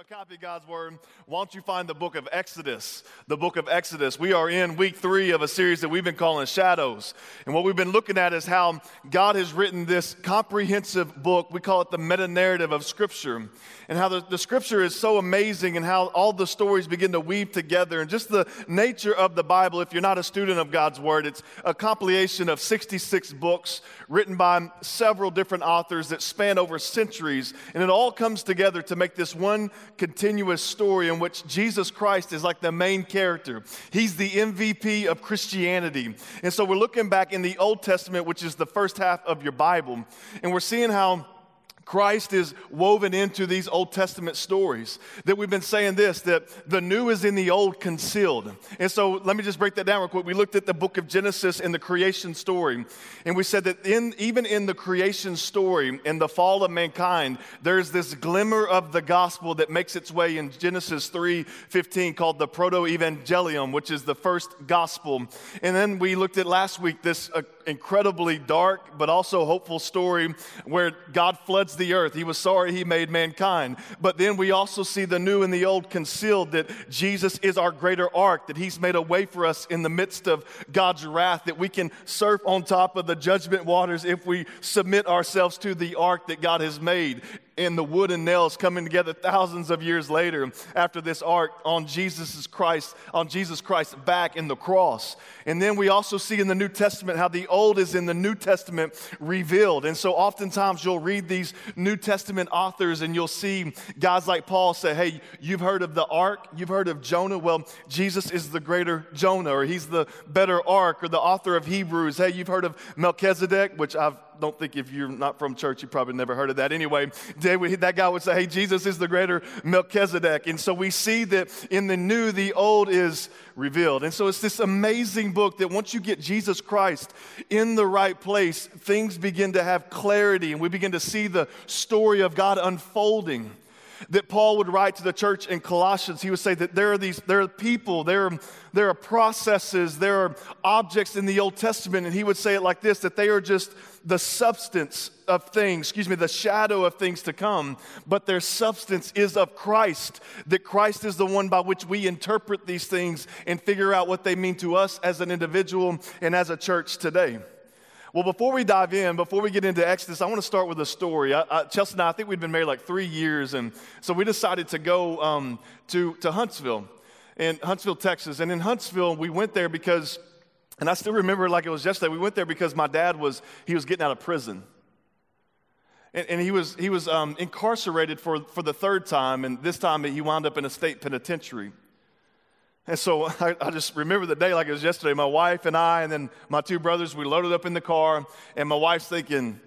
a copy of God's Word, why don't you find the book of Exodus? The book of Exodus. We are in week three of a series that we've been calling Shadows. And what we've been looking at is how God has written this comprehensive book. We call it the meta narrative of Scripture. And how the, the Scripture is so amazing and how all the stories begin to weave together. And just the nature of the Bible, if you're not a student of God's Word, it's a compilation of 66 books written by several different authors that span over centuries. And it all comes together to make this one continuous story in which Jesus Christ is like the main character. He's the MVP of Christianity. And so we're looking back in the Old Testament, which is the first half of your Bible, and we're seeing how Christ is woven into these Old Testament stories. That we've been saying this, that the new is in the old concealed. And so let me just break that down real quick. We looked at the book of Genesis and the creation story. And we said that in, even in the creation story and the fall of mankind, there's this glimmer of the gospel that makes its way in Genesis 3:15 called the proto-evangelium, which is the first gospel. And then we looked at last week this uh, incredibly dark but also hopeful story where God floods the earth. He was sorry he made mankind. But then we also see the new and the old concealed that Jesus is our greater ark, that he's made a way for us in the midst of God's wrath, that we can surf on top of the judgment waters if we submit ourselves to the ark that God has made and the wood and nails coming together thousands of years later after this ark on Jesus Christ, on Jesus Christ's back in the cross. And then we also see in the New Testament how the old is in the New Testament revealed. And so oftentimes you'll read these New Testament authors and you'll see guys like Paul say, Hey, you've heard of the ark, you've heard of Jonah. Well, Jesus is the greater Jonah, or he's the better ark, or the author of Hebrews. Hey, you've heard of Melchizedek, which I've don't think if you're not from church, you probably never heard of that. Anyway, that guy would say, hey, Jesus is the greater Melchizedek. And so we see that in the new, the old is revealed. And so it's this amazing book that once you get Jesus Christ in the right place, things begin to have clarity and we begin to see the story of God unfolding that Paul would write to the church in Colossians. He would say that there are these, there are people, there are, there are processes, there are objects in the Old Testament, and he would say it like this that they are just the substance of things, excuse me, the shadow of things to come, but their substance is of Christ. That Christ is the one by which we interpret these things and figure out what they mean to us as an individual and as a church today. Well, before we dive in, before we get into Exodus, I want to start with a story. I, I, Chelsea and I, I think we'd been married like three years, and so we decided to go um, to, to Huntsville, in Huntsville, Texas. And in Huntsville, we went there because, and I still remember like it was yesterday, we went there because my dad was, he was getting out of prison. And, and he was, he was um, incarcerated for, for the third time, and this time he wound up in a state penitentiary. And so I, I, just remember the day like it was yesterday. My wife and I, and then my two brothers, we loaded up in the car, and my wife's thinking,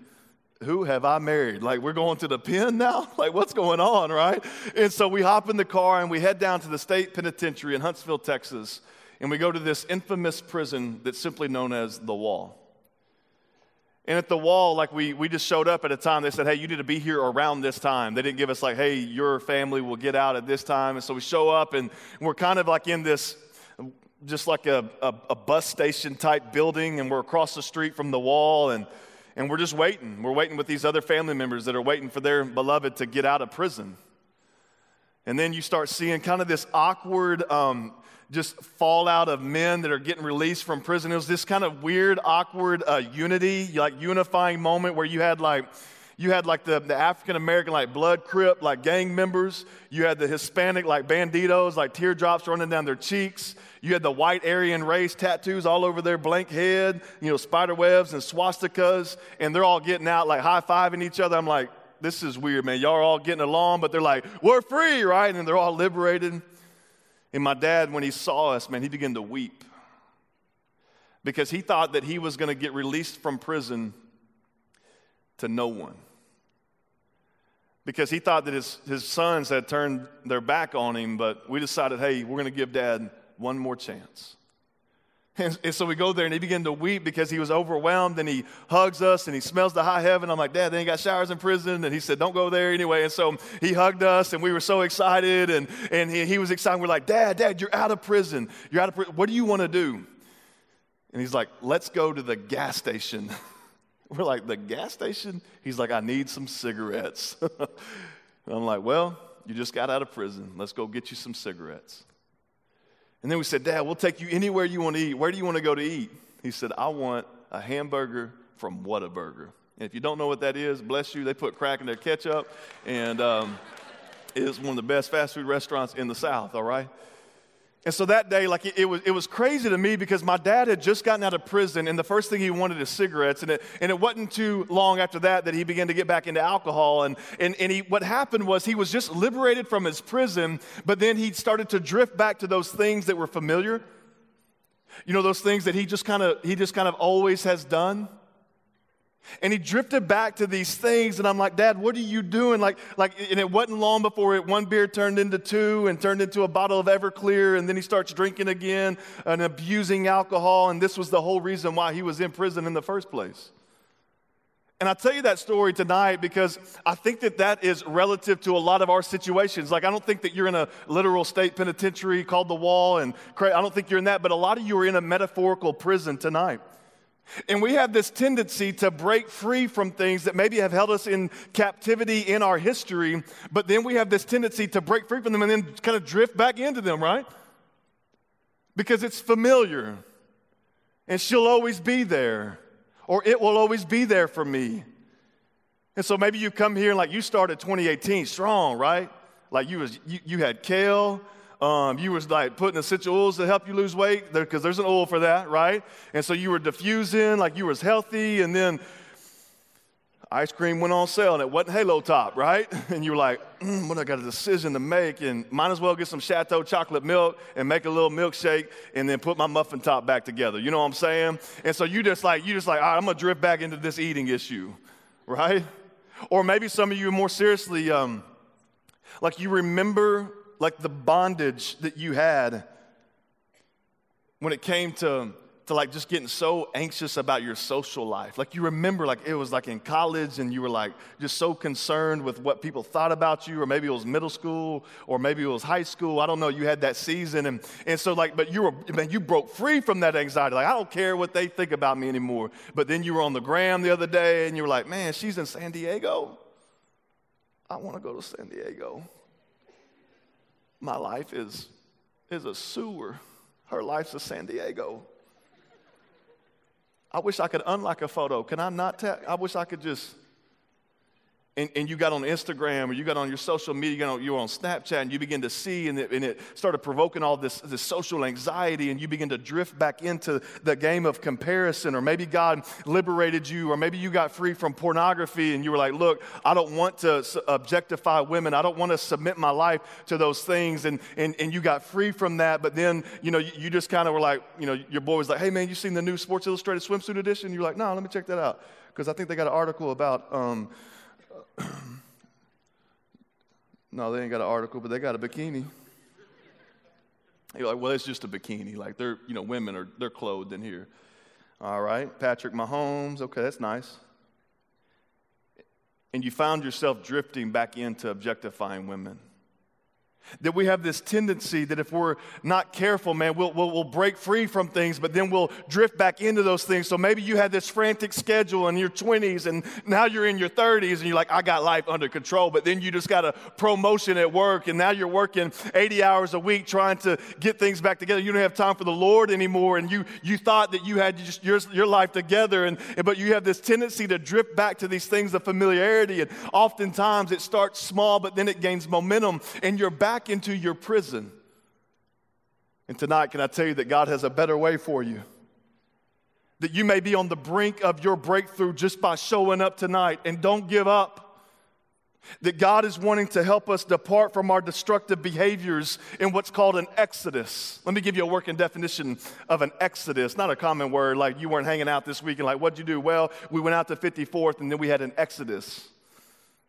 who have I married? Like, we're going to the pen now? Like, what's going on, right? And so we hop in the car and we head down to the state penitentiary in Huntsville, Texas, and we go to this infamous prison that's simply known as the Wall. And at the wall, like we, we just showed up at a time, they said, hey, you need to be here around this time. They didn't give us, like, hey, your family will get out at this time. And so we show up, and we're kind of like in this, just like a, a, a bus station type building, and we're across the street from the wall, and, and we're just waiting. We're waiting with these other family members that are waiting for their beloved to get out of prison. And then you start seeing kind of this awkward um, just fallout of men that are getting released from prison. It was this kind of weird, awkward uh, unity, like unifying moment where you had like, you had like the, the African American, like blood crip, like gang members. You had the Hispanic, like banditos, like teardrops running down their cheeks. You had the white Aryan race tattoos all over their blank head, you know, spider webs and swastikas, and they're all getting out, like high fiving each other. I'm like, this is weird, man. Y'all are all getting along, but they're like, we're free, right? And they're all liberated. And my dad, when he saw us, man, he began to weep because he thought that he was going to get released from prison to no one. Because he thought that his, his sons had turned their back on him, but we decided, hey, we're going to give dad one more chance. And, and, so we go there and he began to weep because he was overwhelmed and he hugs us and he smells the high heaven. I'm like, Dad, they ain't got showers in prison. And he said, Don't go there anyway. And so he hugged us and we were so excited and, and he, he was excited. We're like, Dad, Dad, you're out of prison. You're out of prison. What do you want to do? And he's like, Let's go to the gas station. we're like, The gas station? He's like, I need some cigarettes. I'm like, Well, you just got out of prison. Let's go get you some cigarettes. And then we said, Dad, we'll take you anywhere you want to eat. Where do you want to go to eat? He said, I want a hamburger from Whataburger. And if you don't know what that is, bless you, they put crack in their ketchup. And um, it is one of the best fast food restaurants in the South, all right? And so that day, like it, it, was, it was crazy to me because my dad had just gotten out of prison, and the first thing he wanted is cigarettes. And it, and it wasn't too long after that that he began to get back into alcohol. And, and, and he, what happened was he was just liberated from his prison, but then he started to drift back to those things that were familiar. You know, those things that he just kind of he just kind of always has done. And he drifted back to these things, and I'm like, Dad, what are you doing? Like, like, and it wasn't long before it, one beer turned into two and turned into a bottle of Everclear, and then he starts drinking again and abusing alcohol, and this was the whole reason why he was in prison in the first place. And I tell you that story tonight because I think that that is relative to a lot of our situations. Like, I don't think that you're in a literal state penitentiary called the wall, and I don't think you're in that, but a lot of you are in a metaphorical prison tonight. And we have this tendency to break free from things that maybe have held us in captivity in our history, but then we have this tendency to break free from them and then kind of drift back into them, right? Because it's familiar and she'll always be there, or it will always be there for me. And so maybe you come here and like you started 2018 strong, right? Like you was you, you had kale, um, you was like putting essential oils to help you lose weight because there's an oil for that, right? And so you were diffusing like you was healthy, and then ice cream went on sale and it wasn't Halo Top, right? And you were like, mm, "What? I got a decision to make, and might as well get some Chateau chocolate milk and make a little milkshake, and then put my muffin top back together." You know what I'm saying? And so you just like you just like, I'm gonna drift back into this eating issue, right? Or maybe some of you more seriously, um, like you remember like the bondage that you had when it came to, to like just getting so anxious about your social life. Like you remember, like it was like in college and you were like just so concerned with what people thought about you, or maybe it was middle school, or maybe it was high school. I don't know. You had that season. And, and so, like, but you were, man, you broke free from that anxiety. Like, I don't care what they think about me anymore. But then you were on the gram the other day and you were like, man, she's in San Diego. I want to go to San Diego. My life is, is a sewer. Her life's a San Diego. I wish I could unlock a photo. Can I not tell? I wish I could just and, and you got on Instagram or you got on your social media, you, got on, you were on Snapchat, and you begin to see, and it, and it started provoking all this, this social anxiety, and you begin to drift back into the game of comparison. Or maybe God liberated you, or maybe you got free from pornography, and you were like, Look, I don't want to objectify women, I don't want to submit my life to those things. And, and, and you got free from that, but then, you know, you, you just kind of were like, you know, your boy was like, Hey, man, you seen the new Sports Illustrated swimsuit edition? You're like, No, let me check that out. Because I think they got an article about, um, no, they ain't got an article, but they got a bikini. You're like, well, it's just a bikini. Like they're, you know, women are they're clothed in here. All right, Patrick Mahomes. Okay, that's nice. And you found yourself drifting back into objectifying women. That we have this tendency that if we're not careful, man, we'll, we'll, we'll, break free from things, but then we'll drift back into those things. So maybe you had this frantic schedule in your 20s, and now you're in your 30s, and you're like, I got life under control. But then you just got a promotion at work, and now you're working 80 hours a week trying to get things back together. You don't have time for the Lord anymore, and you, you thought that you had just your, your life together, and, but you have this tendency to drift back to these things of familiarity. And oftentimes it starts small, but then it gains momentum, and you're back back into your prison. And tonight, can I tell you that God has a better way for you? That you may be on the brink of your breakthrough just by showing up tonight and don't give up. That God is wanting to help us depart from our destructive behaviors in what's called an exodus. Let me give you a working definition of an exodus, not a common word like you weren't hanging out this week and like, what'd you do? Well, we went out to 54th and then we had an exodus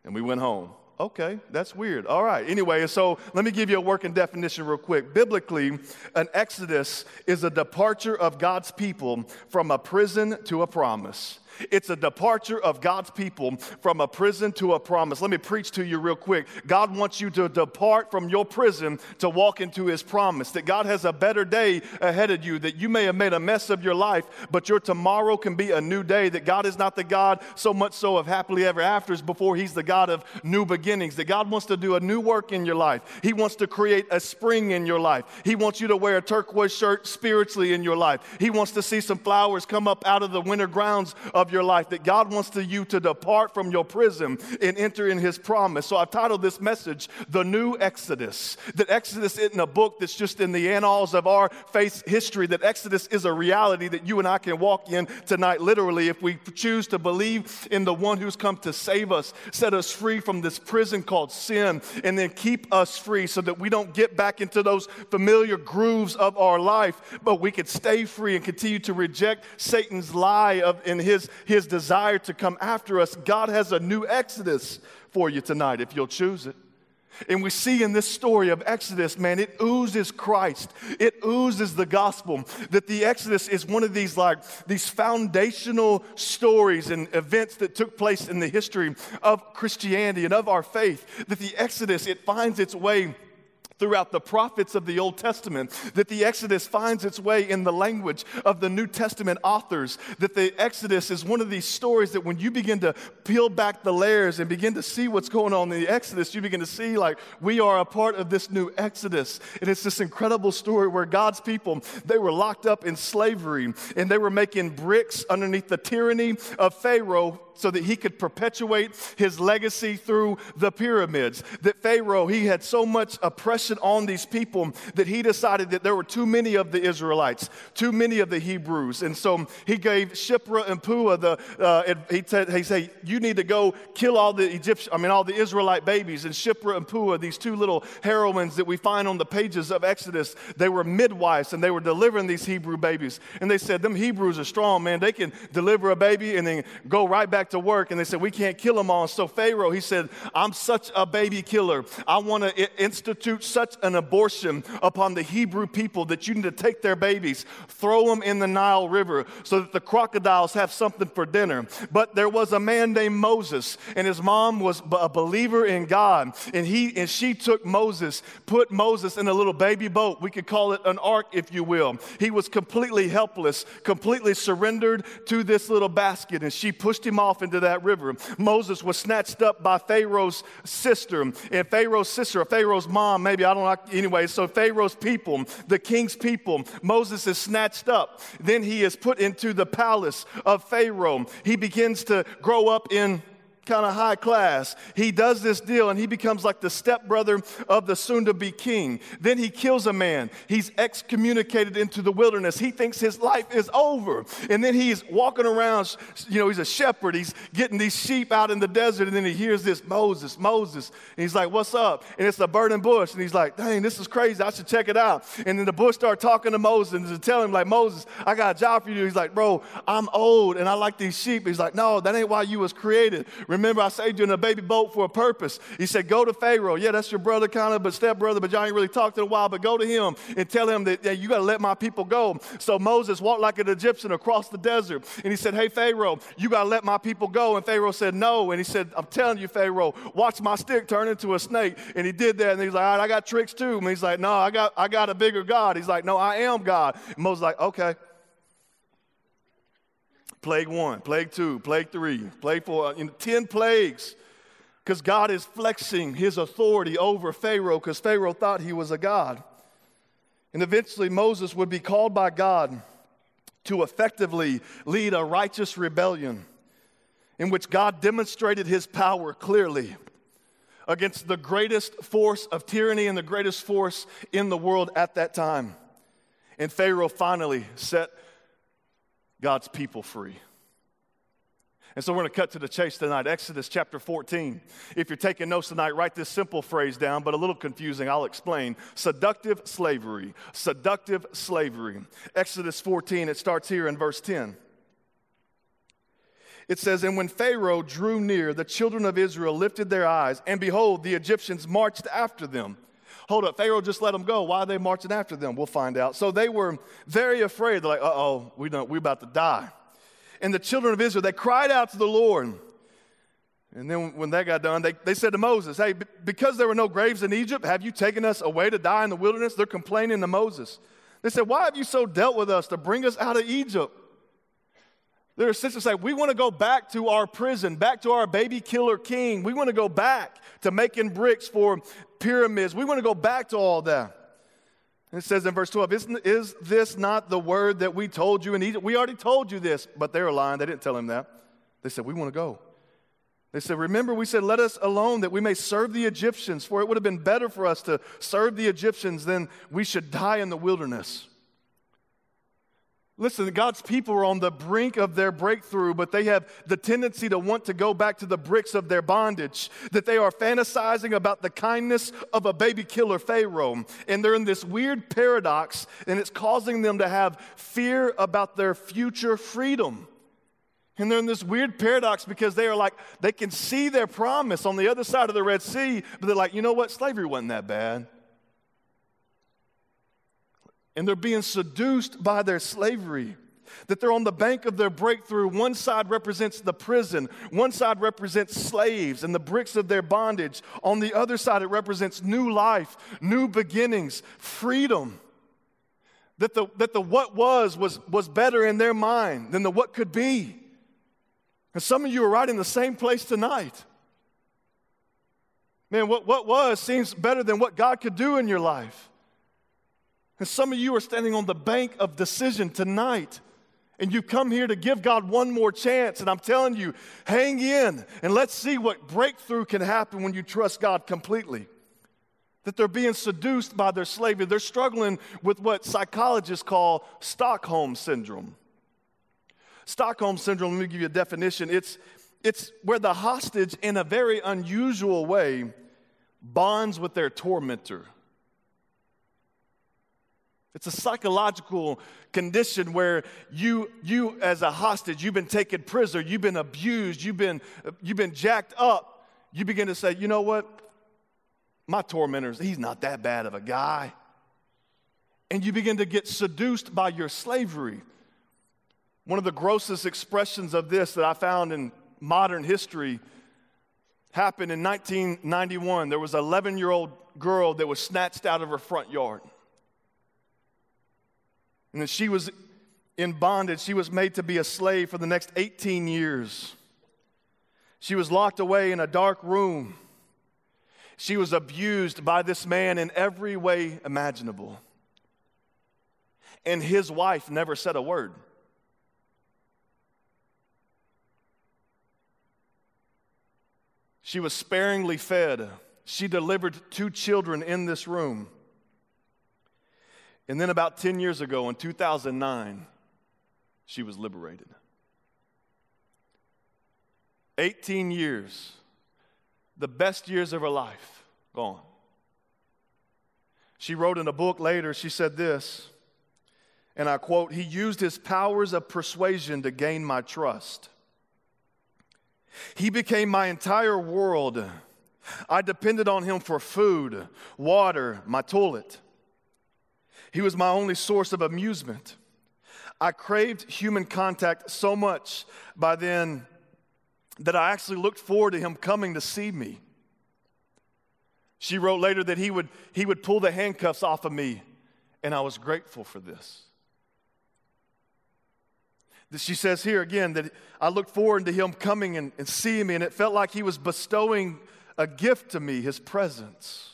and we went home. Okay, that's weird. All right. Anyway, so let me give you a working definition real quick. Biblically, an exodus is a departure of God's people from a prison to a promise. It's a departure of God's people from a prison to a promise. Let me preach to you real quick. God wants you to depart from your prison to walk into his promise. That God has a better day ahead of you, that you may have made a mess of your life, but your tomorrow can be a new day. That God is not the God so much so of happily ever afters before he's the God of new beginnings. That God wants to do a new work in your life. He wants to create a spring in your life. He wants you to wear a turquoise shirt spiritually in your life. He wants to see some flowers come up out of the winter grounds of your life. That God wants to you to depart from your prison and enter in his promise. So I've titled this message, The New Exodus. That Exodus isn't a book that's just in the annals of our faith history, that Exodus is a reality that you and I can walk in tonight, literally, if we choose to believe in the one who's come to save us, set us free from this prison called sin, and then keep us free so that we don't get back into those familiar grooves of our life, but we could stay free and continue to reject Satan's lie of in his, his desire to come after us. God has a new Exodus for you tonight if you'll choose it. And we see in this story of Exodus, man, it oozes Christ. It oozes the gospel. That the Exodus is one of these like these foundational stories and events that took place in the history of Christianity and of our faith. That the Exodus, it finds its way throughout the prophets of the Old Testament, that the Exodus finds its way in the language of the New Testament authors, that the Exodus is one of these stories that when you begin to peel back the layers and begin to see what's going on in the Exodus, you begin to see like we are a part of this new Exodus. And it's this incredible story where God's people, they were locked up in slavery and they were making bricks underneath the tyranny of Pharaoh so that he could perpetuate his legacy through the pyramids. That Pharaoh, he had so much oppression on these people that he decided that there were too many of the Israelites, too many of the Hebrews. And so he gave Shiphrah and Puah the, uh, he said, he said, you need to go kill all the Egyptian, I mean, all the Israelite babies. And Shiphrah and Puah, these two little heroines that we find on the pages of Exodus, they were midwives and they were delivering these Hebrew babies. And they said, them Hebrews are strong, man. They can deliver a baby and then go right back to work and they said, We can't kill them all. So Pharaoh, he said, I'm such a baby killer. I want to institute such an abortion upon the Hebrew people that you need to take their babies, throw them in the Nile River so that the crocodiles have something for dinner. But there was a man named Moses, and his mom was a believer in God. And, he, and she took Moses, put Moses in a little baby boat. We could call it an ark, if you will. He was completely helpless, completely surrendered to this little basket, and she pushed him off into that river. Moses was snatched up by Pharaoh's sister, and Pharaoh's sister, or Pharaoh's mom, maybe, I don't know. Anyway, so Pharaoh's people, the king's people, Moses is snatched up. Then he is put into the palace of Pharaoh. He begins to grow up in kind of high class. He does this deal and he becomes like the stepbrother of the soon to be king. Then he kills a man. He's excommunicated into the wilderness. He thinks his life is over. And then he's walking around, you know, he's a shepherd. He's getting these sheep out in the desert. And then he hears this Moses, Moses. And he's like, What's up? And it's a burning bush. And he's like, Dang, this is crazy. I should check it out. And then the bush started talking to Moses and to tell him, like, Moses, I got a job for you. He's like, Bro, I'm old and I like these sheep. He's like, No, that ain't why you was created. Remember, I saved you in a baby boat for a purpose. He said, Go to Pharaoh. Yeah, that's your brother, kind of, but stepbrother, but y'all ain't really talked in a while. But go to him and tell him that yeah, you got to let my people go. So Moses walked like an Egyptian across the desert. And he said, Hey, Pharaoh, you got to let my people go. And Pharaoh said, No. And he said, I'm telling you, Pharaoh, watch my stick turn into a snake. And he did that. And he's like, All right, I got tricks too. And he's like, No, I got, I got a bigger God. He's like, No, I am God. And Moses like, Okay. Plague one, plague two, plague three, plague four, uh, know, 10 plagues because God is flexing his authority over Pharaoh because Pharaoh thought he was a God. And eventually, Moses would be called by God to effectively lead a righteous rebellion in which God demonstrated his power clearly against the greatest force of tyranny and the greatest force in the world at that time. And Pharaoh finally set God's people free. And so we're going to cut to the chase tonight. Exodus chapter 14. If you're taking notes tonight, write this simple phrase down, but a little confusing. I'll explain. Seductive slavery. Seductive slavery. Exodus 14, it starts here in verse 10. It says, And when Pharaoh drew near, the children of Israel lifted their eyes, and behold, the Egyptians marched after them. Hold up, Pharaoh just let them go. Why are they marching after them? We'll find out. So they were very afraid. They're like, uh oh, we don't, we're about to die. and the children of Israel, they cried out to the Lord. And then when that got done, they, they said to Moses, Hey, because there were no graves in Egypt, have you taken us away to die in the wilderness? They're complaining to Moses. They said, Why have you so dealt with us to bring us out of Egypt? They're essentially saying, We want to go back to our prison, back to our baby killer king. We want to go back to making bricks for pyramids. We want to go back to all that. And it says in verse 12, Isn't, Is this not the word that we told you in Egypt? We already told you this, but they were lying. They didn't tell him that. They said, We want to go. They said, Remember, we said, Let us alone that we may serve the Egyptians, for it would have been better for us to serve the Egyptians than we should die in the wilderness. Listen, God's people are on the brink of their breakthrough, but they have the tendency to want to go back to the bricks of their bondage. That they are fantasizing about the kindness of a baby killer Pharaoh. And they're in this weird paradox, and it's causing them to have fear about their future freedom. And they're in this weird paradox because they are like, they can see their promise on the other side of the Red Sea, but they're like, you know what? Slavery wasn't that bad. And they're being seduced by their slavery. That they're on the bank of their breakthrough. One side represents the prison, one side represents slaves and the bricks of their bondage. On the other side, it represents new life, new beginnings, freedom. That the, that the what was, was was better in their mind than the what could be. And some of you are right in the same place tonight. Man, what, what was seems better than what God could do in your life. And some of you are standing on the bank of decision tonight. And you come here to give God one more chance. And I'm telling you, hang in and let's see what breakthrough can happen when you trust God completely. That they're being seduced by their slavery. They're struggling with what psychologists call Stockholm syndrome. Stockholm syndrome, let me give you a definition. It's, it's where the hostage, in a very unusual way, bonds with their tormentor. It's a psychological condition where you, you as a hostage, you've been taken prisoner, you've been abused, you've been, you've been jacked up. You begin to say, you know what? My tormentor's, he's not that bad of a guy. And you begin to get seduced by your slavery. One of the grossest expressions of this that I found in modern history happened in 1991. There was an 11 year old girl that was snatched out of her front yard. And then she was in bondage. She was made to be a slave for the next 18 years. She was locked away in a dark room. She was abused by this man in every way imaginable. And his wife never said a word. She was sparingly fed. She delivered two children in this room. And then, about 10 years ago, in 2009, she was liberated. 18 years, the best years of her life, gone. She wrote in a book later, she said this, and I quote, He used his powers of persuasion to gain my trust. He became my entire world. I depended on him for food, water, my toilet. He was my only source of amusement. I craved human contact so much by then that I actually looked forward to him coming to see me. She wrote later that he would, he would pull the handcuffs off of me, and I was grateful for this. She says here again that I looked forward to him coming and, and seeing me, and it felt like he was bestowing a gift to me, his presence.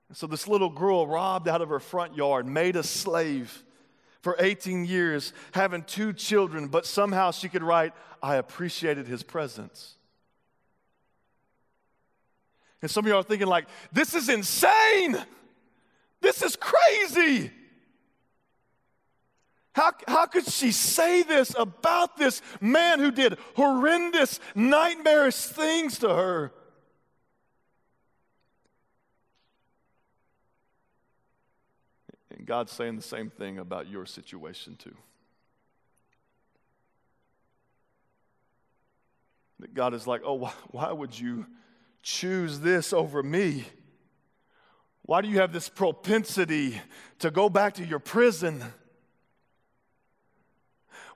And so, this little girl, robbed out of her front yard, made a slave for 18 years, having two children, but somehow she could write, I appreciated his presence. And some of y'all are thinking, like, this is insane. This is crazy. How, how could she say this about this man who did horrendous, nightmarish things to her? And God's saying the same thing about your situation, too. That God is like, oh, why, why would you choose this over me? Why do you have this propensity to go back to your prison?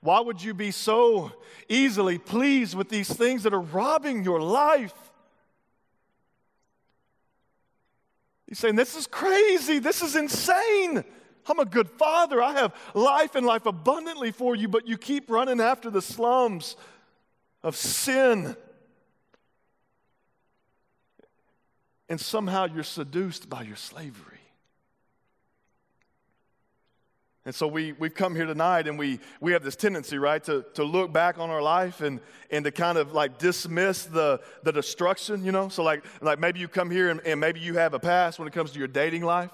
Why would you be so easily pleased with these things that are robbing your life? He's saying, This is crazy. This is insane. I'm a good father. I have life and life abundantly for you, but you keep running after the slums of sin. And somehow you're seduced by your slavery. And so we, we've come here tonight and we, we have this tendency, right, to, to look back on our life and, and to kind of like dismiss the, the destruction, you know? So, like, like maybe you come here and, and maybe you have a past when it comes to your dating life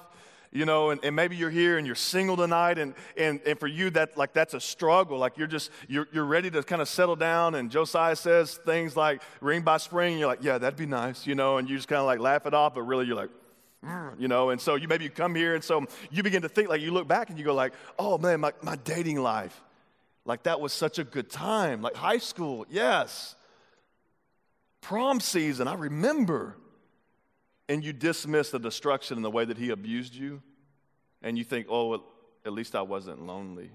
you know, and, and maybe you're here and you're single tonight, and, and, and for you, that, like, that's a struggle. Like, you're just, you're, you're ready to kind of settle down, and Josiah says things like, ring by spring, and you're like, yeah, that'd be nice, you know, and you just kind of like laugh it off, but really you're like, Mm, you know, and so you maybe you come here, and so you begin to think, like, you look back and you go like, oh, man, my, my dating life, like, that was such a good time. Like, high school, yes. Prom season, I remember and you dismiss the destruction and the way that he abused you, and you think, oh, at least I wasn't lonely.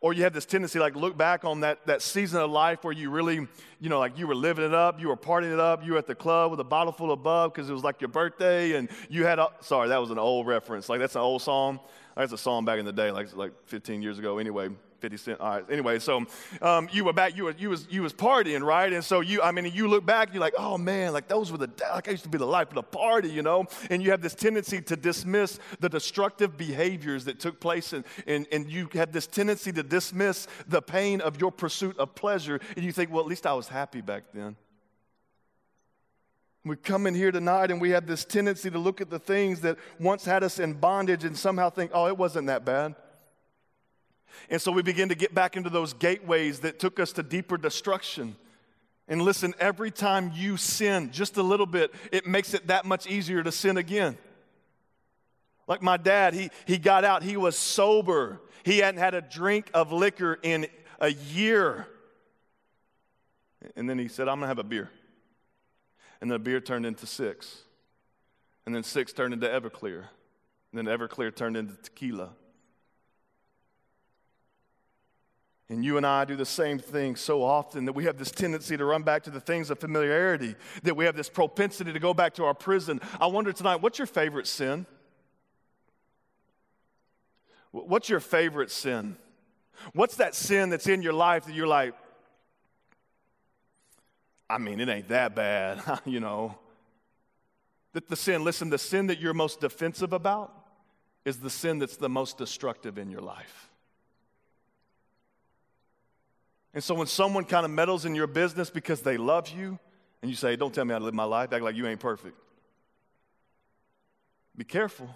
Or you have this tendency, like, look back on that, that season of life where you really, you know, like you were living it up, you were partying it up, you were at the club with a bottle full of bub because it was like your birthday, and you had, a, sorry, that was an old reference. Like, that's an old song. That's a song back in the day, like, like 15 years ago, anyway. 50 cent. All right. Anyway, so um, you were back, you were, you was, you was partying, right? And so you, I mean, you look back, you're like, oh man, like those were the, like I used to be the life of the party, you know? And you have this tendency to dismiss the destructive behaviors that took place and, and, and you have this tendency to dismiss the pain of your pursuit of pleasure. And you think, well, at least I was happy back then. We come in here tonight and we have this tendency to look at the things that once had us in bondage and somehow think, oh, it wasn't that bad. And so we begin to get back into those gateways that took us to deeper destruction. And listen, every time you sin just a little bit, it makes it that much easier to sin again. Like my dad, he, he got out, he was sober. He hadn't had a drink of liquor in a year. And then he said, I'm going to have a beer. And the beer turned into six. And then six turned into Everclear. And then Everclear turned into tequila. And you and I do the same thing so often that we have this tendency to run back to the things of familiarity, that we have this propensity to go back to our prison. I wonder tonight, what's your favorite sin? What's your favorite sin? What's that sin that's in your life that you're like, I mean, it ain't that bad, you know? That the sin, listen, the sin that you're most defensive about is the sin that's the most destructive in your life. And so when someone kind of meddles in your business because they love you, and you say, Don't tell me how to live my life, act like you ain't perfect. Be careful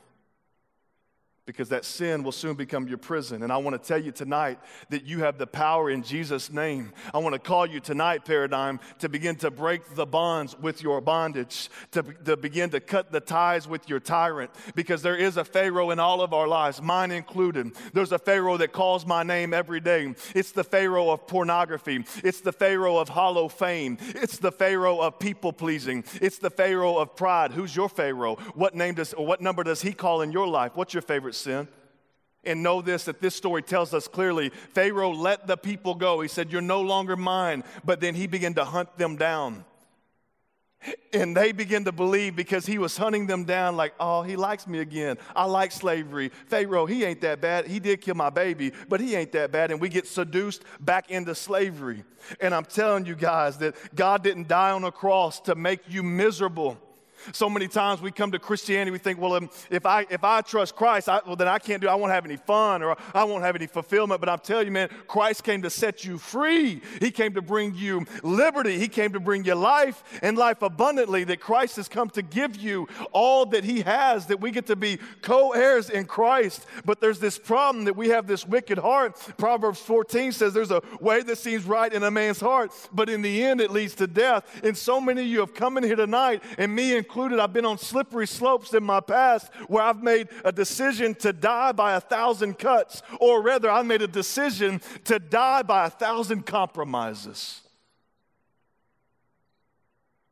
because that sin will soon become your prison. And I want to tell you tonight that you have the power in Jesus' name. I want to call you tonight, Paradigm, to begin to break the bonds with your bondage, to, to begin to cut the ties with your tyrant, because there is a Pharaoh in all of our lives, mine included. There's a Pharaoh that calls my name every day. It's the Pharaoh of pornography, it's the Pharaoh of hollow fame, it's the Pharaoh of people pleasing, it's the Pharaoh of pride. Who's your Pharaoh? What name does, what number does he call in your life? What's your favorite sin. And know this that this story tells us clearly Pharaoh let the people go. He said, You're no longer mine. But then he began to hunt them down. And they began to believe because he was hunting them down, like, oh, he likes me again. I like slavery. Pharaoh, he ain't that bad. He did kill my baby, but he ain't that bad. And we get seduced back into slavery. And I'm telling you guys that God didn't die on a cross to make you miserable. So many times we come to Christianity, we think, well, um, if I, if I trust Christ, I, well, then I can't do, I won't have any fun or I won't have any fulfillment. But I'm telling you, man, Christ came to set you free. He came to bring you liberty. He came to bring you life and life abundantly. That Christ has come to give you all that He has, that we get to be co heirs in Christ. But there's this problem that we have this wicked heart. Proverbs 14 says there's a way that seems right in a man's heart, but in the end it leads to death. And so many of you have come in here tonight, and me included included, I've been on slippery slopes in my past where I've made a decision to die by a thousand cuts, or rather, I made a decision to die by a thousand compromises.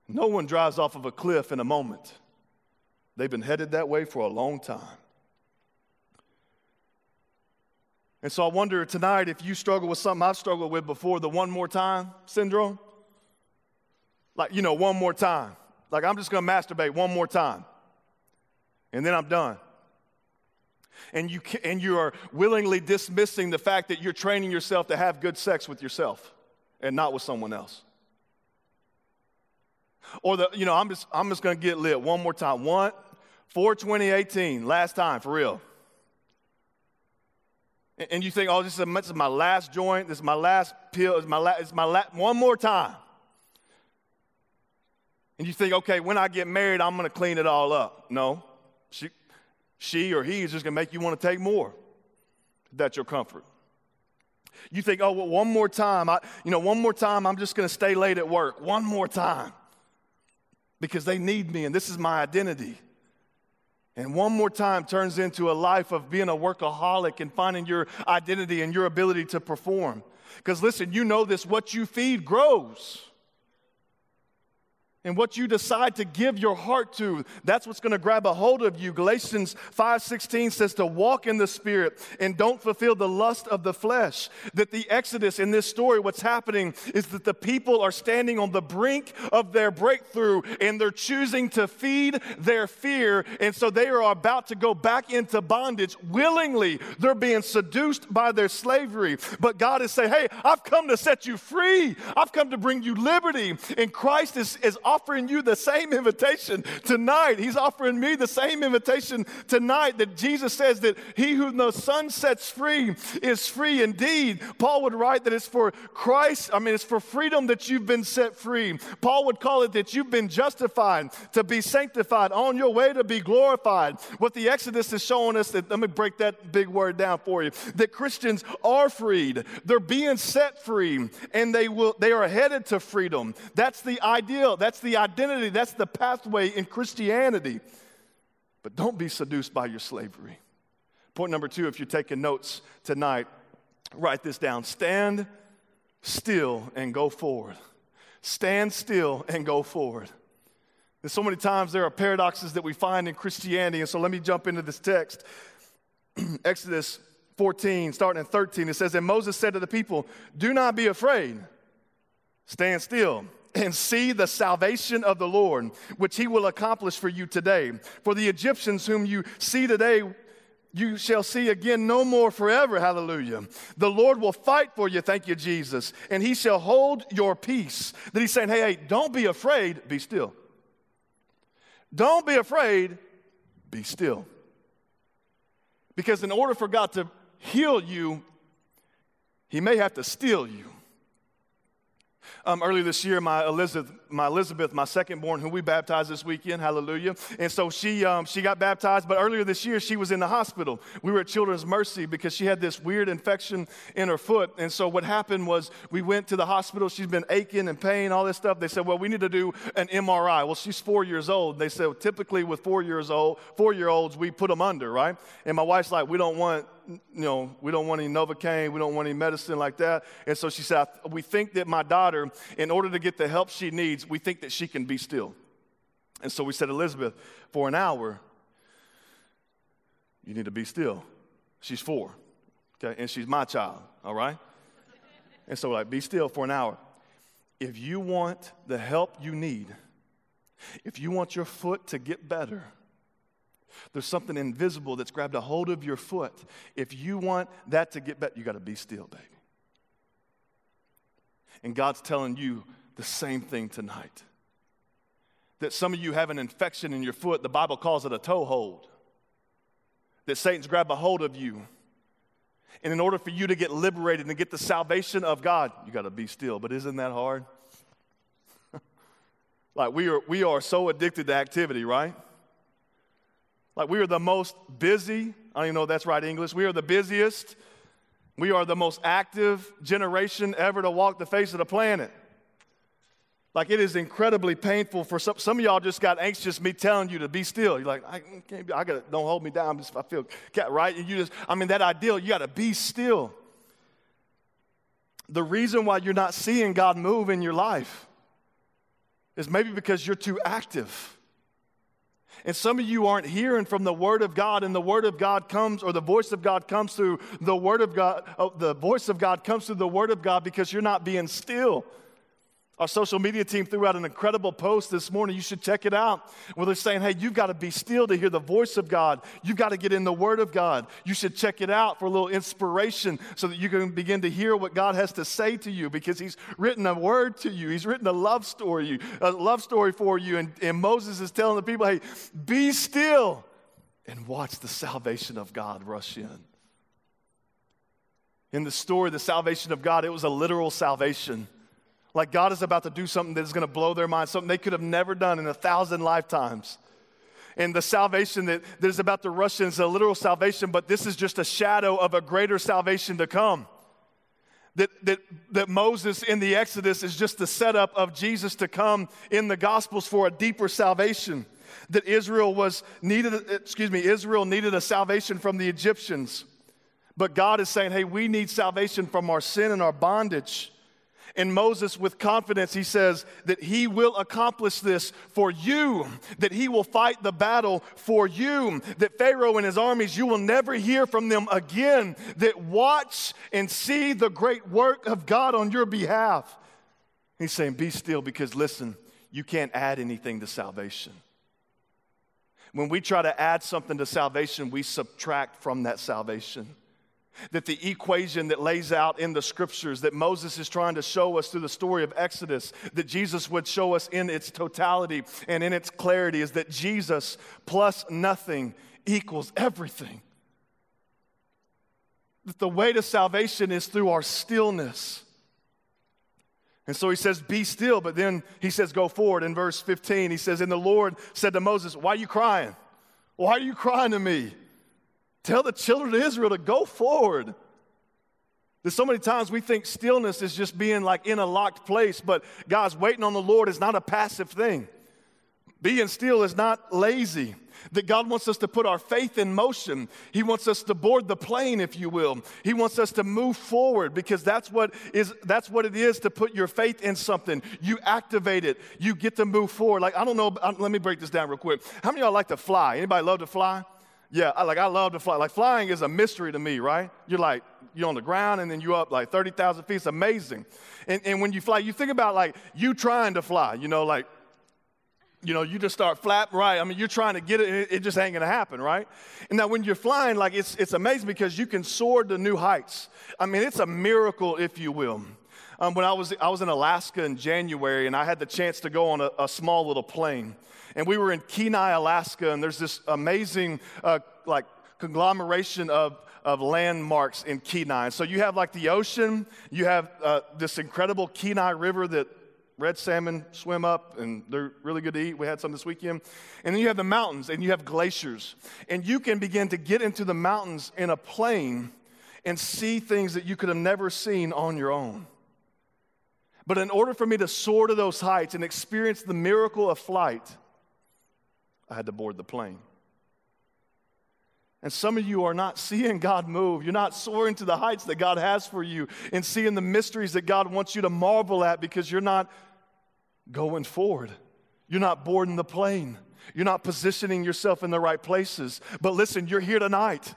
No one drives off of a cliff in a moment. They've been headed that way for a long time. And so I wonder tonight if you struggle with something I've struggled with before the one more time syndrome. Like, you know, one more time. Like, I'm just gonna masturbate one more time. And then I'm done. And you, and you are willingly dismissing the fact that you're training yourself to have good sex with yourself and not with someone else. Or the, you know, I'm just, I'm just gonna get lit one more time. One, 4 2018, last time, for real. And you think, oh, this is, is my last joint, this is my last pill, it's my, la- my la- one more time. And you think, okay, when I get married, I'm going to clean it all up. No, she, she or he is just going to make you want to take more. That's your comfort. You think, oh, well, one more time, I, you know, one more time, I'm just going to stay late at work. One more time. Because they need me and this is my identity. And one more time turns into a life of being a workaholic and finding your identity and your ability to perform. Because listen, you know this what you feed grows and what you decide to give your heart to that's what's going to grab a hold of you. Galatians 5.16 says to walk in the spirit and don't fulfill the lust of the flesh. That the exodus in this story what's happening is that the people are standing on the brink of their breakthrough and they're choosing to feed their fear. And so they are about to go back into bondage willingly. They're being seduced by their slavery. But god is saying hey i've come to set you free. I've come to bring you liberty. And christ is, is offering you the same invitation tonight. He's offering me the same invitation tonight that Jesus says that he whom the Son sets free is free indeed. Paul would write that it's for Christ, I mean, it's for freedom that you've been set free. Paul would call it that you've been justified, to be sanctified, on your way to be glorified. What the Exodus is showing us that, let me break that big word down for you, that Christians are freed. They're being set free and they will, they are headed to freedom. That's the ideal. That's the the identity, that's the pathway in Christianity. But don't be seduced by your slavery. Point number two, if you're taking notes tonight, write this down. Stand still and go forward. Stand still and go forward. And so many times there are paradoxes that we find in Christianity. And so let me jump into this text. Exodus 14, starting in 13, it says, And Moses said to the people, Do not be afraid, stand still and see the salvation of the Lord, which he will accomplish for you today. For the Egyptians whom you see today, you shall see again no more forever. Hallelujah. The Lord will fight for you. Thank you, Jesus. And he shall hold your peace. That he's saying, hey, hey, don't be afraid, be still. Don't be afraid, be still. Because in order for God to heal you, he may have to steal you. Um, earlier this year, my Elizabeth, my Elizabeth, my second born, who we baptized this weekend, hallelujah. And so she, um, she got baptized, but earlier this year, she was in the hospital. We were at Children's Mercy because she had this weird infection in her foot. And so what happened was we went to the hospital. She's been aching and pain, all this stuff. They said, well, we need to do an MRI. Well, she's four years old. They said, well, typically with four years old, four year olds, we put them under, right? And my wife's like, we don't want you know, we don't want any Novocaine, we don't want any medicine like that. And so she said, we think that my daughter, in order to get the help she needs, we think that she can be still. And so we said, Elizabeth, for an hour, you need to be still. She's four, okay, and she's my child, all right? And so, like, be still for an hour. If you want the help you need, if you want your foot to get better, there's something invisible that's grabbed a hold of your foot. If you want that to get better, you got to be still, baby. And God's telling you the same thing tonight. That some of you have an infection in your foot, the Bible calls it a toehold. That Satan's grabbed a hold of you. And in order for you to get liberated and get the salvation of God, you got to be still. But isn't that hard? like we are, we are so addicted to activity, right? Like we are the most busy, I don't even know if that's right English. We are the busiest, we are the most active generation ever to walk the face of the planet. Like it is incredibly painful for some. Some of y'all just got anxious me telling you to be still. You're like, I can't. Be, I got. Don't hold me down. I feel right. And you just. I mean, that ideal. You got to be still. The reason why you're not seeing God move in your life is maybe because you're too active. And some of you aren't hearing from the Word of God, and the Word of God comes, or the voice of God comes through the Word of God. Oh, the voice of God comes through the Word of God because you're not being still. Our social media team threw out an incredible post this morning. You should check it out. Where they're saying, hey, you've got to be still to hear the voice of God. You've got to get in the Word of God. You should check it out for a little inspiration so that you can begin to hear what God has to say to you because He's written a word to you. He's written a love story, a love story for you. And, and Moses is telling the people, hey, be still and watch the salvation of God rush in. In the story, the salvation of God, it was a literal salvation. Like God is about to do something that is going to blow their mind, something they could have never done in a thousand lifetimes. And the salvation that, that is about to rush in is a literal salvation, but this is just a shadow of a greater salvation to come. That, that, that Moses in the Exodus is just the setup of Jesus to come in the Gospels for a deeper salvation. That Israel was needed, excuse me, Israel needed a salvation from the Egyptians. But God is saying, hey, we need salvation from our sin and our bondage. And Moses, with confidence, he says that he will accomplish this for you, that he will fight the battle for you, that Pharaoh and his armies, you will never hear from them again, that watch and see the great work of God on your behalf. He's saying, Be still, because listen, you can't add anything to salvation. When we try to add something to salvation, we subtract from that salvation that the equation that lays out in the scriptures that Moses is trying to show us through the story of Exodus, that Jesus would show us in its totality and in its clarity, is that Jesus plus nothing equals everything. That the way to salvation is through our stillness. And so he says, Be still, but then he says, Go forward. In verse 15, he says, And the Lord said to Moses, Why are you crying? Why are you crying to me? Tell the children of Israel to go forward. There's so many times we think stillness is just being like in a locked place, but guys, waiting on the Lord is not a passive thing. Being still is not lazy. That God wants us to put our faith in motion. He wants us to board the plane, if you will. He wants us to move forward because that's what is that's what it is to put your faith in something. You activate it. You get to move forward. Like I don't know. Let me break this down real quick. How many of y'all like to fly? Anybody love to fly? Yeah, I, like I love to fly. Like flying is a mystery to me, right? You're like you're on the ground and then you're up like 30,000 feet. It's amazing. And, and when you fly, you think about like you trying to fly. You know, like you know, you just start flapping, right? I mean, you're trying to get it, it, it just ain't gonna happen, right? And now when you're flying, like it's it's amazing because you can soar to new heights. I mean, it's a miracle, if you will. Um, when I was I was in Alaska in January, and I had the chance to go on a, a small little plane and we were in Kenai, Alaska, and there's this amazing, uh, like, conglomeration of, of landmarks in Kenai. So you have like the ocean, you have uh, this incredible Kenai River that red salmon swim up, and they're really good to eat. We had some this weekend. And then you have the mountains, and you have glaciers. And you can begin to get into the mountains in a plane and see things that you could have never seen on your own. But in order for me to soar to those heights and experience the miracle of flight, I had to board the plane. And some of you are not seeing God move. You're not soaring to the heights that God has for you and seeing the mysteries that God wants you to marvel at because you're not going forward. You're not boarding the plane. You're not positioning yourself in the right places. But listen, you're here tonight.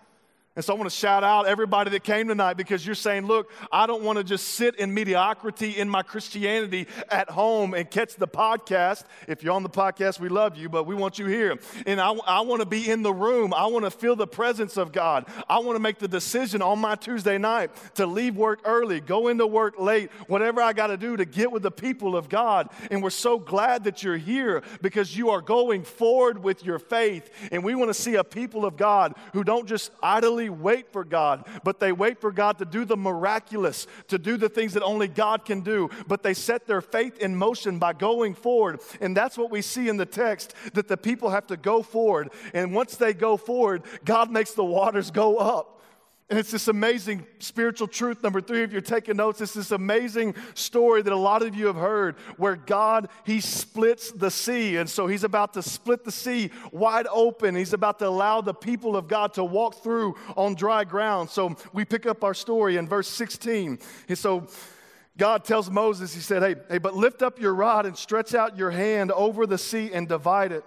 And so I want to shout out everybody that came tonight because you're saying, look, I don't want to just sit in mediocrity in my Christianity at home and catch the podcast. If you're on the podcast, we love you, but we want you here. And I, I want to be in the room. I want to feel the presence of God. I want to make the decision on my Tuesday night to leave work early, go into work late, whatever I got to do to get with the people of God. And we're so glad that you're here because you are going forward with your faith. And we want to see a people of God who don't just idly wait for God, but they wait for God to do the miraculous, to do the things that only God can do. But they set their faith in motion by going forward. And that's what we see in the text that the people have to go forward. And once they go forward, God makes the waters go up. And it's this amazing spiritual truth. Number three, if you're taking notes, it's this amazing story that a lot of you have heard where God, He splits the sea. And so He's about to split the sea wide open. He's about to allow the people of God to walk through on dry ground. So we pick up our story in verse 16. And so God tells Moses, He said, Hey, hey, but lift up your rod and stretch out your hand over the sea and divide it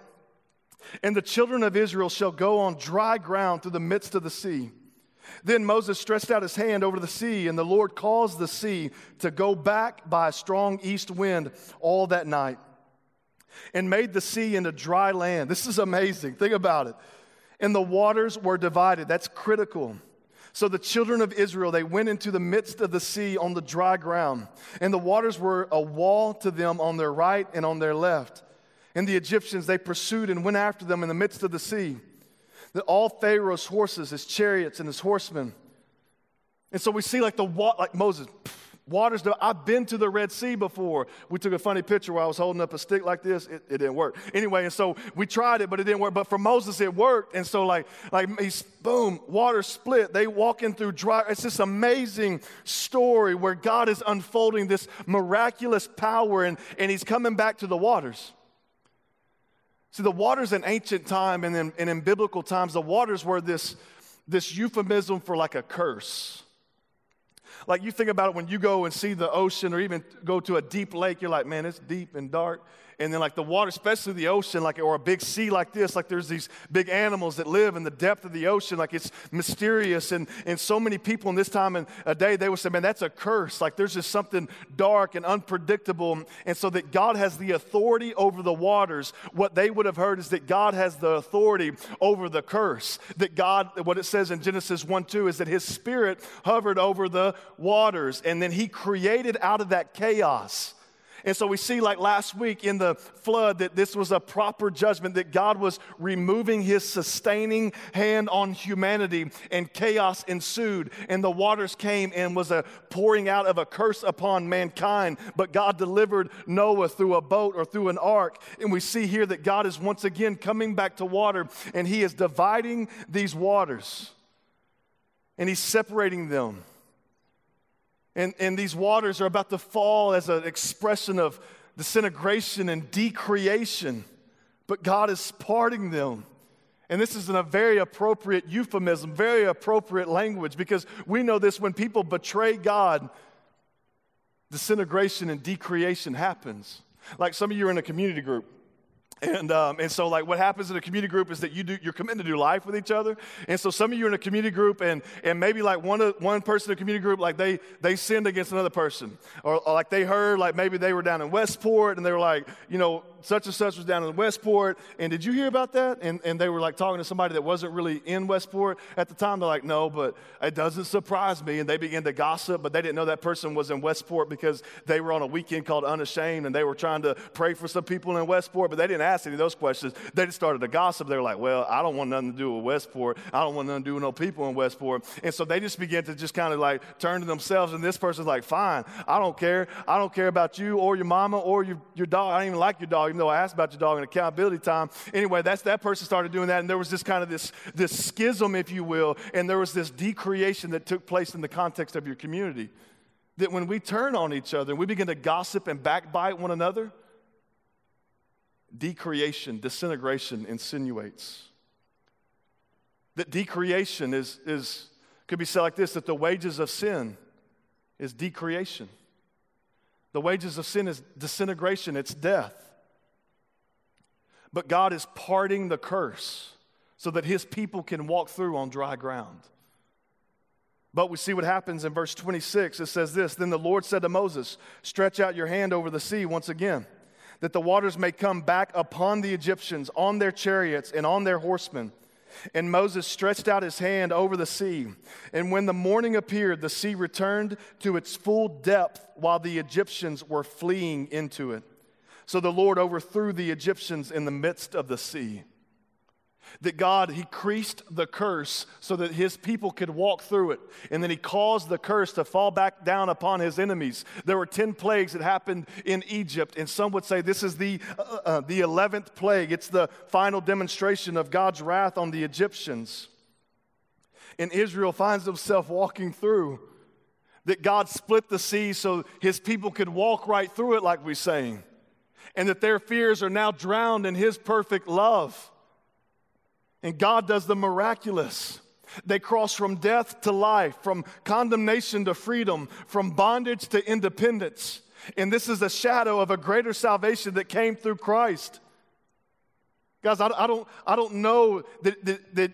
And the children of Israel shall go on dry ground through the midst of the sea. Then Moses stretched out his hand over the sea, and the Lord caused the sea to go back by a strong east wind all that night and made the sea into dry land. This is amazing. Think about it. And the waters were divided. That's critical. So the children of Israel, they went into the midst of the sea on the dry ground, and the waters were a wall to them on their right and on their left. And the Egyptians, they pursued and went after them in the midst of the sea. That all Pharaoh's horses, his chariots, and his horsemen. And so we see like the water, like Moses, waters. I've been to the Red Sea before. We took a funny picture where I was holding up a stick like this. It, it, didn't work. Anyway, and so we tried it, but it didn't work. But for Moses, it worked. And so like like he's boom, water split. They walking through dry. It's this amazing story where God is unfolding this miraculous power, and and He's coming back to the waters. See, the waters in ancient time and in, and in biblical times, the waters were this, this euphemism for like a curse. Like you think about it when you go and see the ocean or even go to a deep lake, you're like, man, it's deep and dark and then like the water, especially the ocean, like or a big sea like this, like there's these big animals that live in the depth of the ocean, like it's mysterious. And and so many people in this time and a day, they would say, Man, that's a curse. Like there's just something dark and unpredictable. And so that God has the authority over the waters. What they would have heard is that God has the authority over the curse. That God, what it says in Genesis 1 2 is that his spirit hovered over the waters, and then he created out of that chaos and so we see, like last week in the flood, that this was a proper judgment, that God was removing his sustaining hand on humanity, and chaos ensued. And the waters came and was a pouring out of a curse upon mankind. But God delivered Noah through a boat or through an ark. And we see here that God is once again coming back to water, and he is dividing these waters, and he's separating them. And, and these waters are about to fall as an expression of disintegration and decreation, but God is parting them. And this is in a very appropriate euphemism, very appropriate language, because we know this when people betray God, disintegration and decreation happens. Like some of you are in a community group and, um, and so, like, what happens in a community group is that you do, you're committed to do life with each other. And so, some of you are in a community group, and, and maybe like one, one person in a community group, like they, they sinned against another person. Or, or like they heard, like maybe they were down in Westport, and they were like, you know, such and such was down in Westport. And did you hear about that? And, and they were like talking to somebody that wasn't really in Westport at the time. They're like, no, but it doesn't surprise me. And they began to gossip, but they didn't know that person was in Westport because they were on a weekend called Unashamed, and they were trying to pray for some people in Westport, but they didn't ask any of those questions. They just started to gossip. They were like, well, I don't want nothing to do with Westport. I don't want nothing to do with no people in Westport. And so they just began to just kind of like turn to themselves. And this person's like, fine, I don't care. I don't care about you or your mama or your, your dog. I don't even like your dog, even though I asked about your dog in accountability time. Anyway, that's that person started doing that. And there was this kind of this, this schism, if you will. And there was this decreation that took place in the context of your community. That when we turn on each other and we begin to gossip and backbite one another, decreation, disintegration insinuates. That decreation is, is could be said like this that the wages of sin is decreation. The wages of sin is disintegration, it's death. But God is parting the curse so that his people can walk through on dry ground. But we see what happens in verse 26. It says this Then the Lord said to Moses, Stretch out your hand over the sea once again that the waters may come back upon the Egyptians, on their chariots, and on their horsemen. And Moses stretched out his hand over the sea. And when the morning appeared, the sea returned to its full depth while the Egyptians were fleeing into it. So the Lord overthrew the Egyptians in the midst of the sea that God, He creased the curse so that His people could walk through it. And then He caused the curse to fall back down upon His enemies. There were 10 plagues that happened in Egypt, and some would say this is the, uh, uh, the 11th plague. It's the final demonstration of God's wrath on the Egyptians. And Israel finds himself walking through. That God split the sea so His people could walk right through it, like we're saying. And that their fears are now drowned in His perfect love. And God does the miraculous. They cross from death to life, from condemnation to freedom, from bondage to independence. And this is a shadow of a greater salvation that came through Christ. Guys, I, I, don't, I don't know that, that, that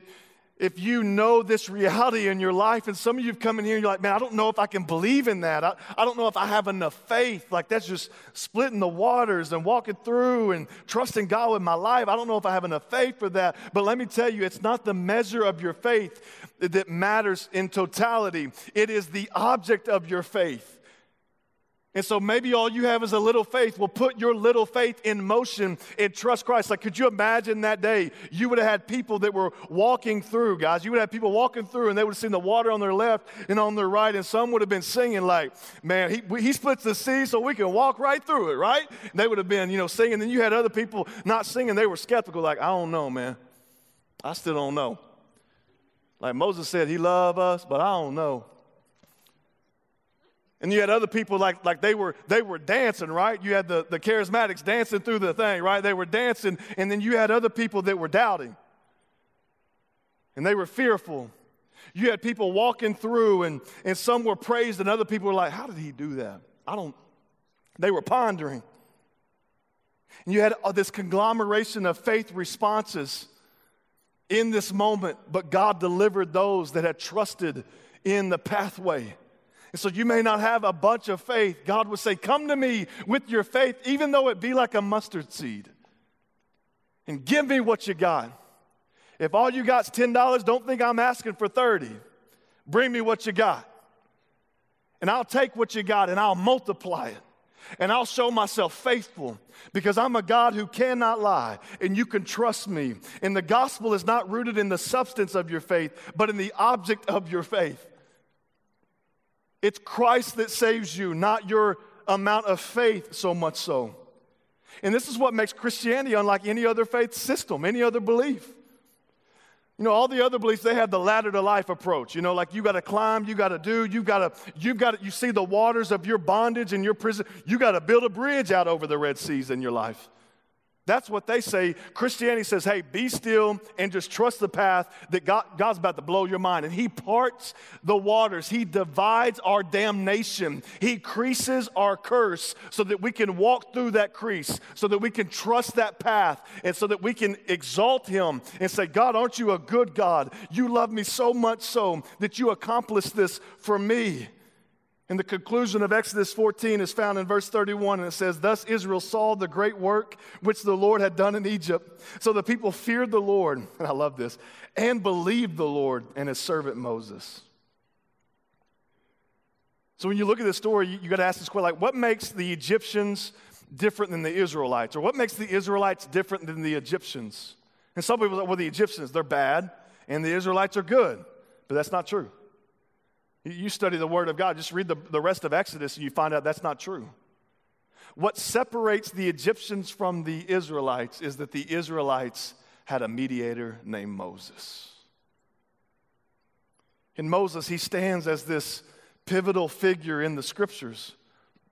if you know this reality in your life, and some of you have come in here and you're like, man, I don't know if I can believe in that. I, I don't know if I have enough faith. Like, that's just splitting the waters and walking through and trusting God with my life. I don't know if I have enough faith for that. But let me tell you, it's not the measure of your faith that matters in totality, it is the object of your faith. And so maybe all you have is a little faith. Well, put your little faith in motion and trust Christ. Like, could you imagine that day? You would have had people that were walking through, guys. You would have people walking through, and they would have seen the water on their left and on their right, and some would have been singing, like, man, he, he splits the sea so we can walk right through it, right? And they would have been, you know, singing. Then you had other people not singing. They were skeptical, like, I don't know, man. I still don't know. Like Moses said, he loved us, but I don't know. And you had other people like, like they, were, they were dancing, right? You had the, the charismatics dancing through the thing, right? They were dancing. And then you had other people that were doubting. And they were fearful. You had people walking through, and, and some were praised, and other people were like, How did he do that? I don't. They were pondering. And you had uh, this conglomeration of faith responses in this moment, but God delivered those that had trusted in the pathway. And so you may not have a bunch of faith. God would say, Come to me with your faith, even though it be like a mustard seed, and give me what you got. If all you got's $10, don't think I'm asking for 30. Bring me what you got. And I'll take what you got and I'll multiply it. And I'll show myself faithful because I'm a God who cannot lie and you can trust me. And the gospel is not rooted in the substance of your faith, but in the object of your faith. It's Christ that saves you, not your amount of faith, so much so. And this is what makes Christianity unlike any other faith system, any other belief. You know, all the other beliefs, they have the ladder to life approach. You know, like you got to climb, you got to do, you got to, you've got to, you see the waters of your bondage and your prison, you got to build a bridge out over the Red Seas in your life. That's what they say. Christianity says, hey, be still and just trust the path that God, God's about to blow your mind. And He parts the waters, He divides our damnation, He creases our curse so that we can walk through that crease, so that we can trust that path, and so that we can exalt Him and say, God, aren't you a good God? You love me so much so that you accomplished this for me. And the conclusion of Exodus 14 is found in verse 31, and it says, Thus Israel saw the great work which the Lord had done in Egypt. So the people feared the Lord, and I love this, and believed the Lord and his servant Moses. So when you look at this story, you, you got to ask this question like, what makes the Egyptians different than the Israelites? Or what makes the Israelites different than the Egyptians? And some people say, well, the Egyptians, they're bad, and the Israelites are good. But that's not true. You study the Word of God, just read the, the rest of Exodus, and you find out that's not true. What separates the Egyptians from the Israelites is that the Israelites had a mediator named Moses. In Moses, he stands as this pivotal figure in the scriptures.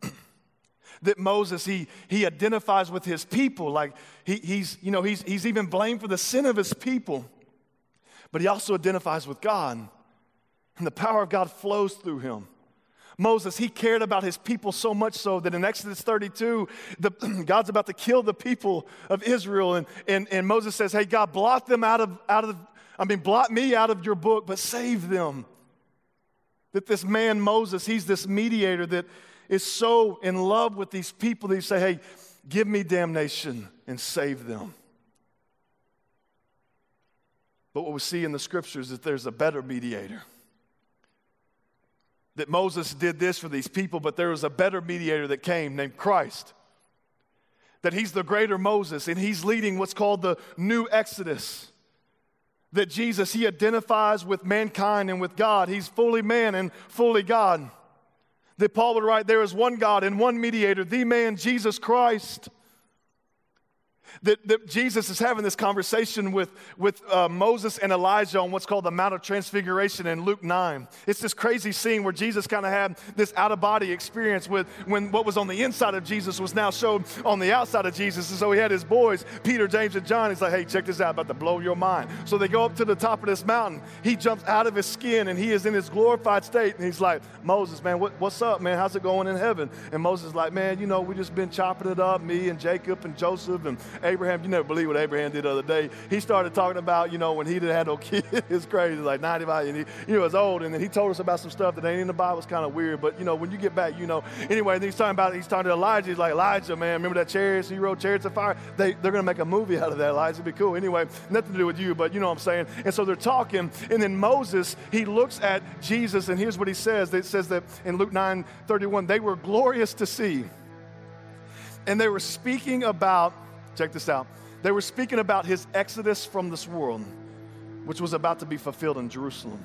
that Moses, he, he identifies with his people. Like he, he's, you know, he's, he's even blamed for the sin of his people, but he also identifies with God. And the power of God flows through him. Moses, he cared about his people so much so that in Exodus 32, the, God's about to kill the people of Israel. And, and, and Moses says, Hey, God, blot them out of, out of, I mean, blot me out of your book, but save them. That this man, Moses, he's this mediator that is so in love with these people that he say, Hey, give me damnation and save them. But what we see in the scriptures is there's a better mediator that Moses did this for these people, but there was a better mediator that came named Christ. That he's the greater Moses and he's leading what's called the new Exodus. That Jesus, he identifies with mankind and with God. He's fully man and fully God. That Paul would write, There is one God and one mediator, the man Jesus Christ that, that Jesus is having this conversation with, with uh, Moses and Elijah on what's called the Mount of Transfiguration in Luke 9. It's this crazy scene where Jesus kind of had this out of body experience with when what was on the inside of Jesus was now shown on the outside of Jesus. And so he had his boys, Peter, James, and John. He's like, hey, check this out, about to blow your mind. So they go up to the top of this mountain. He jumps out of his skin and he is in his glorified state. And he's like, Moses, man, what, what's up, man? How's it going in heaven? And Moses is like, man, you know, we just been chopping it up, me and Jacob and Joseph and Abraham, you never believe what Abraham did the other day. He started talking about, you know, when he didn't have no kid. it's crazy, like 95, and he, he was old. And then he told us about some stuff that ain't in the Bible. It's kind of weird. But, you know, when you get back, you know. Anyway, he's talking about, he's talking to Elijah. He's like, Elijah, man, remember that chariot? He rode chariots of fire? They, they're going to make a movie out of that, Elijah. It'd be cool. Anyway, nothing to do with you, but you know what I'm saying. And so they're talking. And then Moses, he looks at Jesus, and here's what he says. It says that in Luke 9 31, they were glorious to see. And they were speaking about, check this out, they were speaking about his exodus from this world, which was about to be fulfilled in Jerusalem.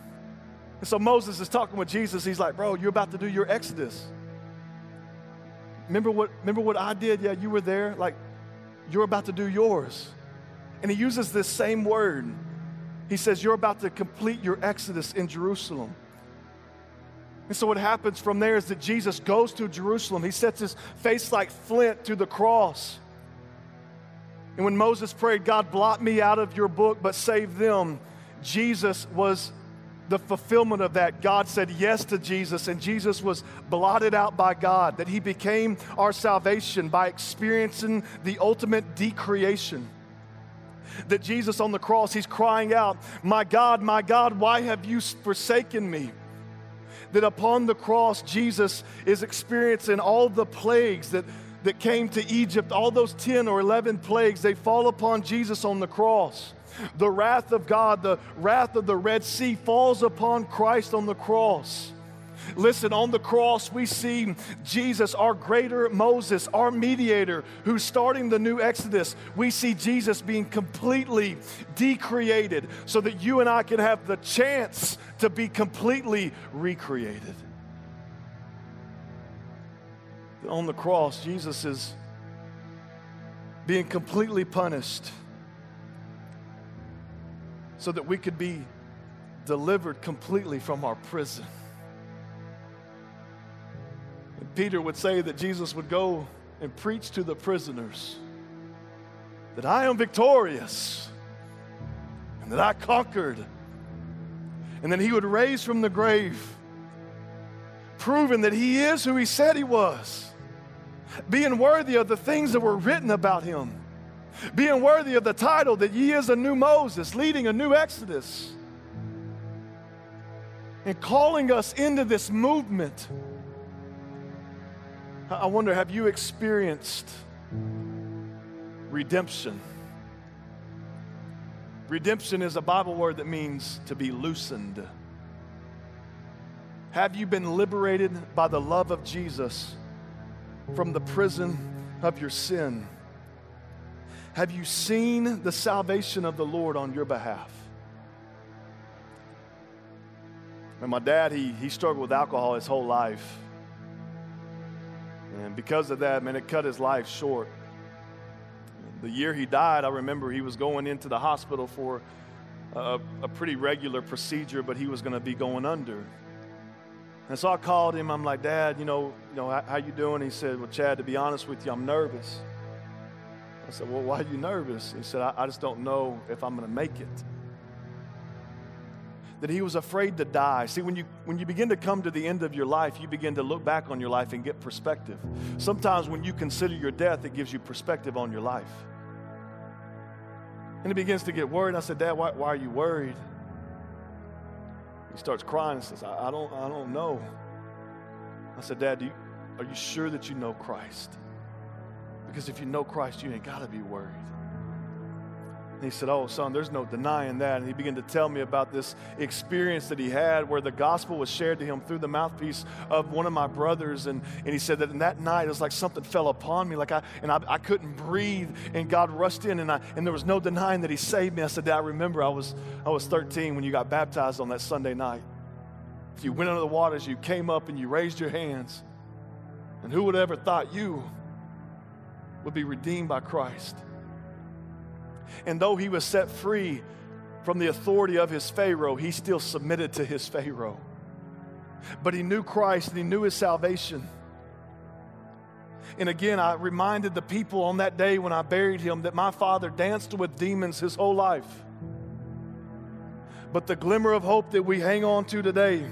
And so Moses is talking with Jesus. He's like, Bro, you're about to do your exodus. Remember what, remember what I did? Yeah, you were there. Like, you're about to do yours. And he uses this same word. He says, You're about to complete your exodus in Jerusalem. And so, what happens from there is that Jesus goes to Jerusalem. He sets his face like flint to the cross. And when Moses prayed, God, blot me out of your book, but save them, Jesus was the fulfillment of that. God said yes to Jesus, and Jesus was blotted out by God, that he became our salvation by experiencing the ultimate decreation. That Jesus on the cross, he's crying out, My God, my God, why have you forsaken me? that upon the cross, Jesus is experiencing all the plagues that, that came to Egypt, all those 10 or 11 plagues, they fall upon Jesus on the cross. The wrath of God, the wrath of the Red Sea falls upon Christ on the cross. Listen, on the cross, we see Jesus, our greater Moses, our mediator, who's starting the new Exodus. We see Jesus being completely decreated so that you and I can have the chance to be completely recreated. On the cross, Jesus is being completely punished so that we could be delivered completely from our prison. Peter would say that Jesus would go and preach to the prisoners that I am victorious and that I conquered. And then he would raise from the grave, proving that he is who he said he was, being worthy of the things that were written about him, being worthy of the title that he is a new Moses, leading a new Exodus, and calling us into this movement I wonder have you experienced redemption? Redemption is a Bible word that means to be loosened. Have you been liberated by the love of Jesus from the prison of your sin? Have you seen the salvation of the Lord on your behalf? And my dad, he, he struggled with alcohol his whole life. And because of that, man, it cut his life short. The year he died, I remember he was going into the hospital for a, a pretty regular procedure, but he was going to be going under. And so I called him. I'm like, Dad, you know, you know, how, how you doing? He said, Well, Chad, to be honest with you, I'm nervous. I said, Well, why are you nervous? He said, I, I just don't know if I'm going to make it that he was afraid to die. See, when you, when you begin to come to the end of your life, you begin to look back on your life and get perspective. Sometimes when you consider your death, it gives you perspective on your life. And he begins to get worried. I said, Dad, why, why are you worried? He starts crying and says, I, I, don't, I don't know. I said, Dad, you, are you sure that you know Christ? Because if you know Christ, you ain't got to be worried. And he said, Oh, son, there's no denying that. And he began to tell me about this experience that he had where the gospel was shared to him through the mouthpiece of one of my brothers. And, and he said that in that night, it was like something fell upon me, like I, and I, I couldn't breathe. And God rushed in, and, I, and there was no denying that he saved me. I said, I remember I was, I was 13 when you got baptized on that Sunday night. If you went under the waters, you came up, and you raised your hands. And who would have ever thought you would be redeemed by Christ? And though he was set free from the authority of his Pharaoh, he still submitted to his Pharaoh. But he knew Christ and he knew his salvation. And again, I reminded the people on that day when I buried him that my father danced with demons his whole life. But the glimmer of hope that we hang on to today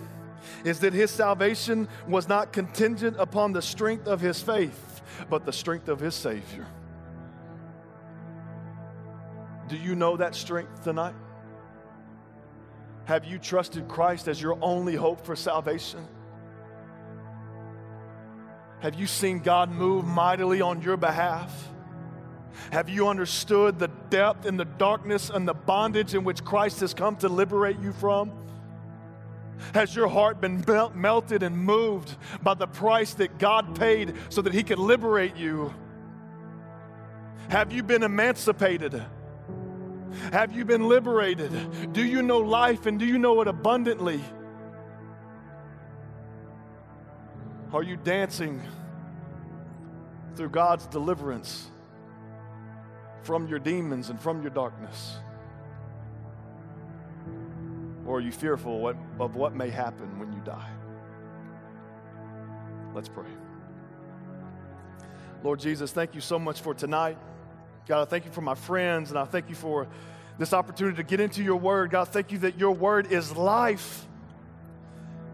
is that his salvation was not contingent upon the strength of his faith, but the strength of his Savior. Do you know that strength tonight? Have you trusted Christ as your only hope for salvation? Have you seen God move mightily on your behalf? Have you understood the depth and the darkness and the bondage in which Christ has come to liberate you from? Has your heart been melt, melted and moved by the price that God paid so that He could liberate you? Have you been emancipated? Have you been liberated? Do you know life and do you know it abundantly? Are you dancing through God's deliverance from your demons and from your darkness? Or are you fearful of what may happen when you die? Let's pray. Lord Jesus, thank you so much for tonight. God, I thank you for my friends, and I thank you for this opportunity to get into your word. God, thank you that your word is life.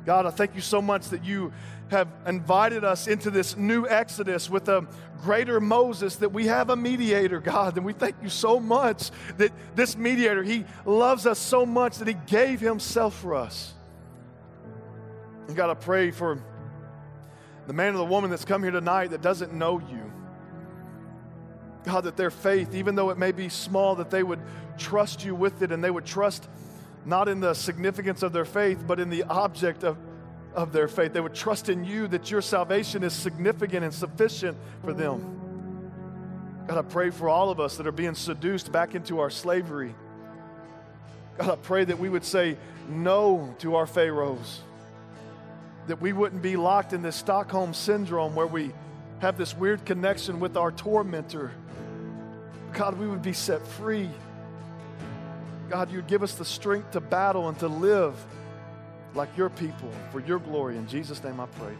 God, I thank you so much that you have invited us into this new Exodus with a greater Moses, that we have a mediator, God. And we thank you so much that this mediator, he loves us so much that he gave himself for us. And God, I pray for the man or the woman that's come here tonight that doesn't know you. God, that their faith, even though it may be small, that they would trust you with it and they would trust not in the significance of their faith, but in the object of of their faith. They would trust in you that your salvation is significant and sufficient for them. God, I pray for all of us that are being seduced back into our slavery. God, I pray that we would say no to our Pharaohs, that we wouldn't be locked in this Stockholm syndrome where we have this weird connection with our tormentor. God, we would be set free. God, you'd give us the strength to battle and to live like your people for your glory. In Jesus' name I pray.